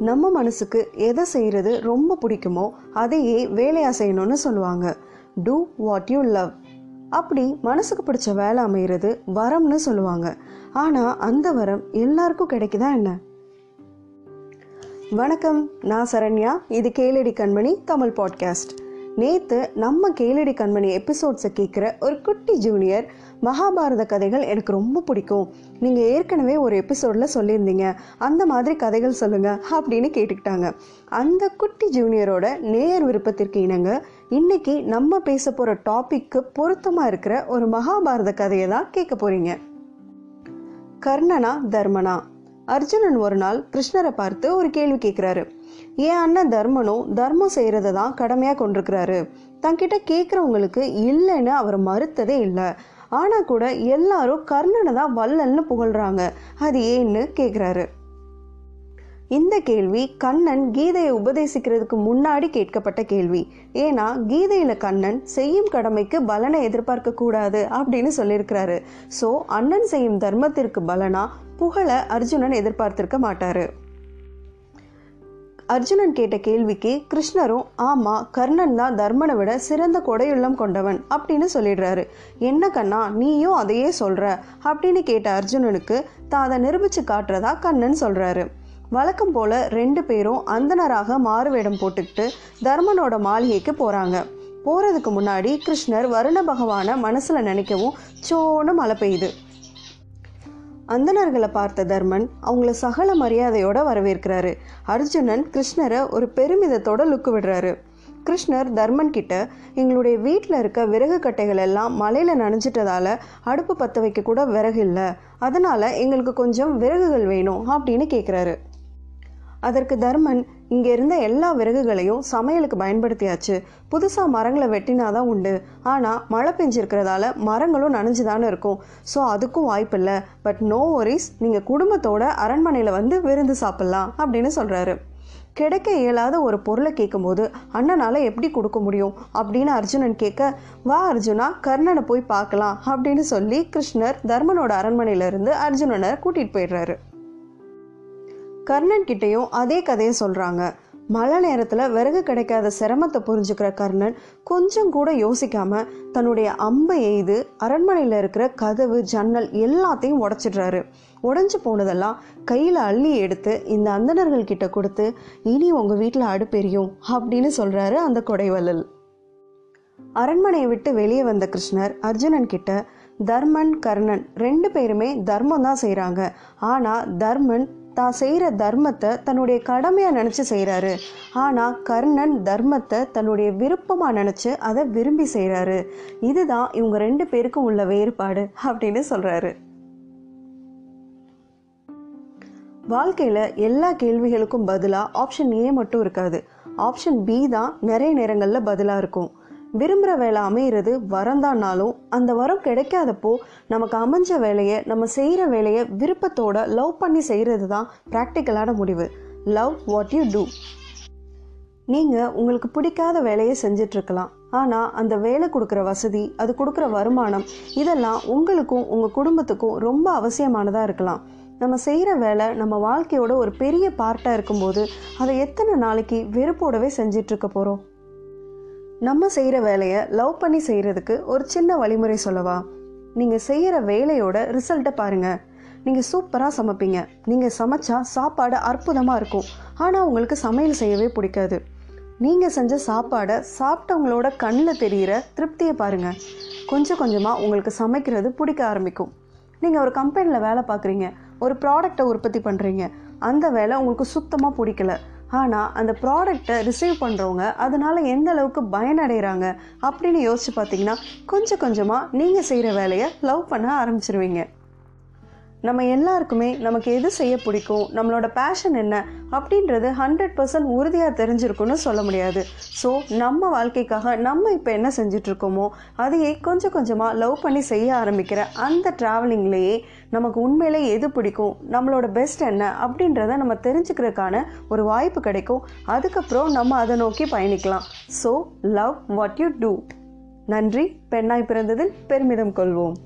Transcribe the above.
நம்ம மனசுக்கு எதை செய்கிறது ரொம்ப பிடிக்குமோ அதையே வேலையாக செய்யணும்னு சொல்லுவாங்க. டூ வாட் யூ லவ் அப்படி மனசுக்கு பிடிச்ச வேலை அமைகிறது வரம்னு சொல்லுவாங்க. ஆனால் அந்த வரம் எல்லாருக்கும் கிடைக்குதா என்ன? வணக்கம் நான் சரண்யா. இது கேளடி கண்மணி தமிழ் பாட்காஸ்ட் நேற்று நம்ம கேளடி கண்மணி எபிசோட்ஸை கேட்குற ஒரு குட்டி ஜூனியர் மகாபாரத கதைகள் எனக்கு ரொம்ப பிடிக்கும். நீங்கள் ஏற்கனவே ஒரு எபிசோடில் சொல்லியிருந்தீங்க. அந்த மாதிரி கதைகள் சொல்லுங்கள் அப்படின்னு கேட்டுக்கிட்டாங்க. அந்த குட்டி ஜூனியரோட நேர் விருப்பத்திற்கு இணங்க இன்னைக்கு நம்ம பேச போகிற டாப்பிக்கு பொருத்தமாக இருக்கிற ஒரு மகாபாரத கதையை தான் கேட்க போகிறீங்க கர்ணனா தர்மனா. அர்ஜுனன் ஒரு நாள் கிருஷ்ணரை பார்த்து ஒரு கேள்வி கேட்குறாரு என் அண்ணன் தர்மனும் தர்மம் செய்கிறத தான் கடமையாக கொண்டிருக்கிறாரு. தங்கிட்ட கேட்குறவங்களுக்கு இல்லைன்னு அவர் மறுத்ததே இல்லை. ஆனால் கூட எல்லாரும் கர்ணனை தான் வல்லல்னு புகழ்கிறாங்க அது ஏன்னு கேட்குறாரு. இந்த கேள்வி கண்ணன் கீதையை உபதேசிக்கிறதுக்கு முன்னாடி கேட்கப்பட்ட கேள்வி. ஏன்னா கீதையில கண்ணன் செய்யும் கடமைக்கு பலனை எதிர்பார்க்க கூடாது அப்படின்னு சொல்லியிருக்கிறாரு. ஸோ அண்ணன் செய்யும் தர்மத்திற்கு பலனா புகழ அர்ஜுனன் எதிர்பார்த்திருக்க மாட்டாரு. அர்ஜுனன் கேட்ட கேள்விக்கு கிருஷ்ணரும் ஆமா கர்ணன் தான் தர்மனை விட சிறந்த கொடையுள்ளம் கொண்டவன் அப்படின்னு சொல்லிடுறாரு. என்ன கண்ணா நீயும் அதையே சொல்ற? அப்படின்னு கேட்ட அர்ஜுனனுக்கு தான் அதை நிரூபிச்சு காட்டுறதா கண்ணன் சொல்றாரு. வழக்கம் போல ரெண்டு பேரும் அந்தனராக மாறுவேடம் போட்டுக்கிட்டு தர்மனோட மாளிகைக்கு போறாங்க. போறதுக்கு முன்னாடி கிருஷ்ணர் வருண பகவானை மனசுல நினைக்கவும் சோன்னு மழை பெய்யுது. அந்தணர்களை பார்த்த தர்மன் அவங்கள சகல மரியாதையோட வரவேற்கிறாரு. அர்ஜுனன் கிருஷ்ணரை ஒரு பெருமிதத்தோட லுக்கு விடுறாரு. கிருஷ்ணர் தர்மன் கிட்ட எங்களுடைய வீட்டில் இருக்க விறகு கட்டைகள் எல்லாம் மலையில் நனைஞ்சிட்டதால அடுப்பு பற்ற வைக்க கூட விறகு இல்லை. அதனால எங்களுக்கு கொஞ்சம் விறகுகள் வேணும் அப்படின்னு கேட்குறாரு அதற்கு தர்மன் இங்கே இருந்த எல்லா விறகுகளையும் சமையலுக்கு பயன்படுத்தியாச்சு. புதுசாக மரங்களை வெட்டினாதான் உண்டு. ஆனால் மழை பெஞ்சிருக்கிறதால மரங்களும் நனைஞ்சுதானே இருக்கும். ஸோ அதுக்கும் வாய்ப்பில்லை. பட் நோ ஒரிஸ் நீங்கள் குடும்பத்தோட அரண்மனையில் வந்து விருந்து சாப்பிட்லாம் அப்படின்னு சொல்கிறாரு கிடைக்க இயலாத ஒரு பொருளை கேட்கும்போது அண்ணனால் எப்படி கொடுக்க முடியும்? அப்படின்னு அர்ஜுனன் கேட்க வா அர்ஜுனா கர்ணனை போய் பார்க்கலாம் அப்படின்னு சொல்லி கிருஷ்ணர் தர்மனோட அரண்மனையிலிருந்து அர்ஜுனனை கூட்டிகிட்டு போயிடுறாரு. கர்ணன் கிட்டேயும் அதே கதையை சொல்கிறாங்க மழை நேரத்தில் விறகு கிடைக்காத சிரமத்தை புரிஞ்சுக்கிற கர்ணன் கொஞ்சம் கூட யோசிக்காமல் தன்னுடைய அம்பை எய்து அரண்மனையில் இருக்கிற கதவு ஜன்னல் எல்லாத்தையும் உடச்சிடுறாரு. உடஞ்சி போனதெல்லாம் கையில் அள்ளி எடுத்து இந்த அந்தணர்கள் கிட்ட கொடுத்து இனி உங்கள் வீட்டில் அடுப்பெரியும் அப்படின்னு சொல்கிறாரு அந்த கொடைவல்லல் அரண்மனையை விட்டு வெளியே வந்த கிருஷ்ணர் அர்ஜுனன் கிட்ட தர்மன் கர்ணன் ரெண்டு பேருமே தர்மம் தான் செய்கிறாங்க ஆனால் தர்மன் தான் செய்கிற தர்மத்தை தன்னுடைய கடமையாக நினச்சி செய்கிறாரு ஆனால் கர்ணன் தர்மத்தை தன்னுடைய விருப்பமாக நினச்சி அதை விரும்பி செய்கிறாரு இதுதான் இவங்க ரெண்டு பேருக்கும் உள்ள வேறுபாடு அப்படின்னு சொல்கிறாரு வாழ்க்கையில் எல்லா கேள்விகளுக்கும் பதிலாக ஆப்ஷன் ஏ மட்டும் இருக்காது. ஆப்ஷன் பி தான் நிறைய நேரங்களில் பதிலாக இருக்கும். விரும்புகிற வேலை அமையிறது வரந்தானாலும் அந்த வரம் கிடைக்காதப்போ நமக்கு அமைஞ்ச வேலையை நம்ம செய்கிற வேலையை விருப்பத்தோட லவ் பண்ணி செய்கிறது தான் ப்ராக்டிக்கலான முடிவு. லவ் வாட் யூ டூ நீங்கள் உங்களுக்கு பிடிக்காத வேலையை செஞ்சிட்ருக்கலாம் ஆனால் அந்த வேலை கொடுக்குற வசதி அது கொடுக்குற வருமானம் இதெல்லாம் உங்களுக்கும் உங்கள் குடும்பத்துக்கும் ரொம்ப அவசியமானதாக இருக்கலாம். நம்ம செய்கிற வேலை நம்ம வாழ்க்கையோட ஒரு பெரிய பார்ட்டாக இருக்கும்போது அதை எத்தனை நாளைக்கு வெறுப்போடவே செஞ்சிட்ருக்க போகிறோம் நம்ம செய்கிற வேலையை லவ் பண்ணி செய்கிறதுக்கு ஒரு சின்ன வழிமுறை சொல்லவா? நீங்கள் செய்கிற வேலையோட ரிசல்ட்டை பாருங்கள் நீங்கள் சூப்பராக சமைப்பீங்க. நீங்கள் சமைச்சா சாப்பாடு அற்புதமாக இருக்கும். ஆனால் உங்களுக்கு சமையல் செய்யவே பிடிக்காது. நீங்கள் செஞ்ச சாப்பாடை சாப்பிட்டவங்களோட கண்ணில் தெரிகிற திருப்தியை பாருங்கள் கொஞ்சம் கொஞ்சமாக உங்களுக்கு சமைக்கிறது பிடிக்க ஆரம்பிக்கும். நீங்கள் ஒரு கம்பெனியில் வேலை பார்க்குறீங்க ஒரு ப்ராடக்டை உற்பத்தி பண்ணுறீங்க அந்த வேலை உங்களுக்கு சுத்தமாக பிடிக்கல. ஆனால் அந்த ப்ராடக்டை ரிசீவ் பண்ணுறவங்க அதனால் எந்த அளவுக்கு பயனடைகிறாங்க அப்படின்னு யோசிச்சு பார்த்தீங்கன்னா கொஞ்சம் கொஞ்சமாக நீங்கள் செய்கிற வேலையை லவ் பண்ண ஆரம்பிச்சிருவீங்க. நம்ம எல்லாருக்குமே நமக்கு எது செய்ய பிடிக்கும் நம்மளோட பேஷன் என்ன அப்படின்றது ஹண்ட்ரட் பர்சன்ட் உறுதியாக தெரிஞ்சிருக்குன்னு சொல்ல முடியாது. ஸோ நம்ம வாழ்க்கைக்காக நம்ம இப்போ என்ன செஞ்சிட்ருக்கோமோ அதையே கொஞ்சம் கொஞ்சமாக லவ் பண்ணி செய்ய ஆரம்பிக்கிற அந்த ட்ராவலிங்லேயே நமக்கு உண்மையிலே எது பிடிக்கும் நம்மளோட பெஸ்ட் என்ன அப்படின்றத நம்ம தெரிஞ்சுக்கிறதுக்கான ஒரு வாய்ப்பு கிடைக்கும். அதுக்கப்புறம் நம்ம அதை நோக்கி பயணிக்கலாம். So love what you do நன்றி. பெண்ணாய் பிறந்ததில் பெருமிதம் கொள்வோம்.